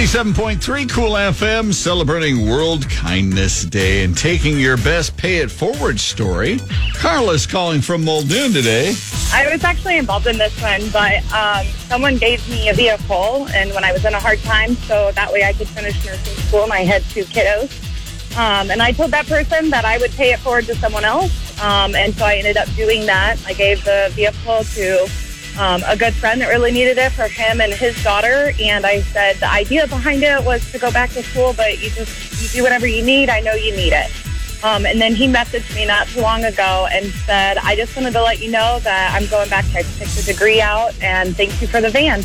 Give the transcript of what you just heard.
97.3 Cool FM celebrating World Kindness Day and taking your best pay it forward story. Carla's calling from Muldoon today. I was actually involved in this one, but um, someone gave me a vehicle, and when I was in a hard time, so that way I could finish nursing school, and I had two kiddos. Um, and I told that person that I would pay it forward to someone else, um, and so I ended up doing that. I gave the vehicle to um, a good friend that really needed it for him and his daughter. And I said the idea behind it was to go back to school, but you just you do whatever you need. I know you need it. Um, and then he messaged me not too long ago and said, I just wanted to let you know that I'm going back. I picked the degree out and thank you for the van.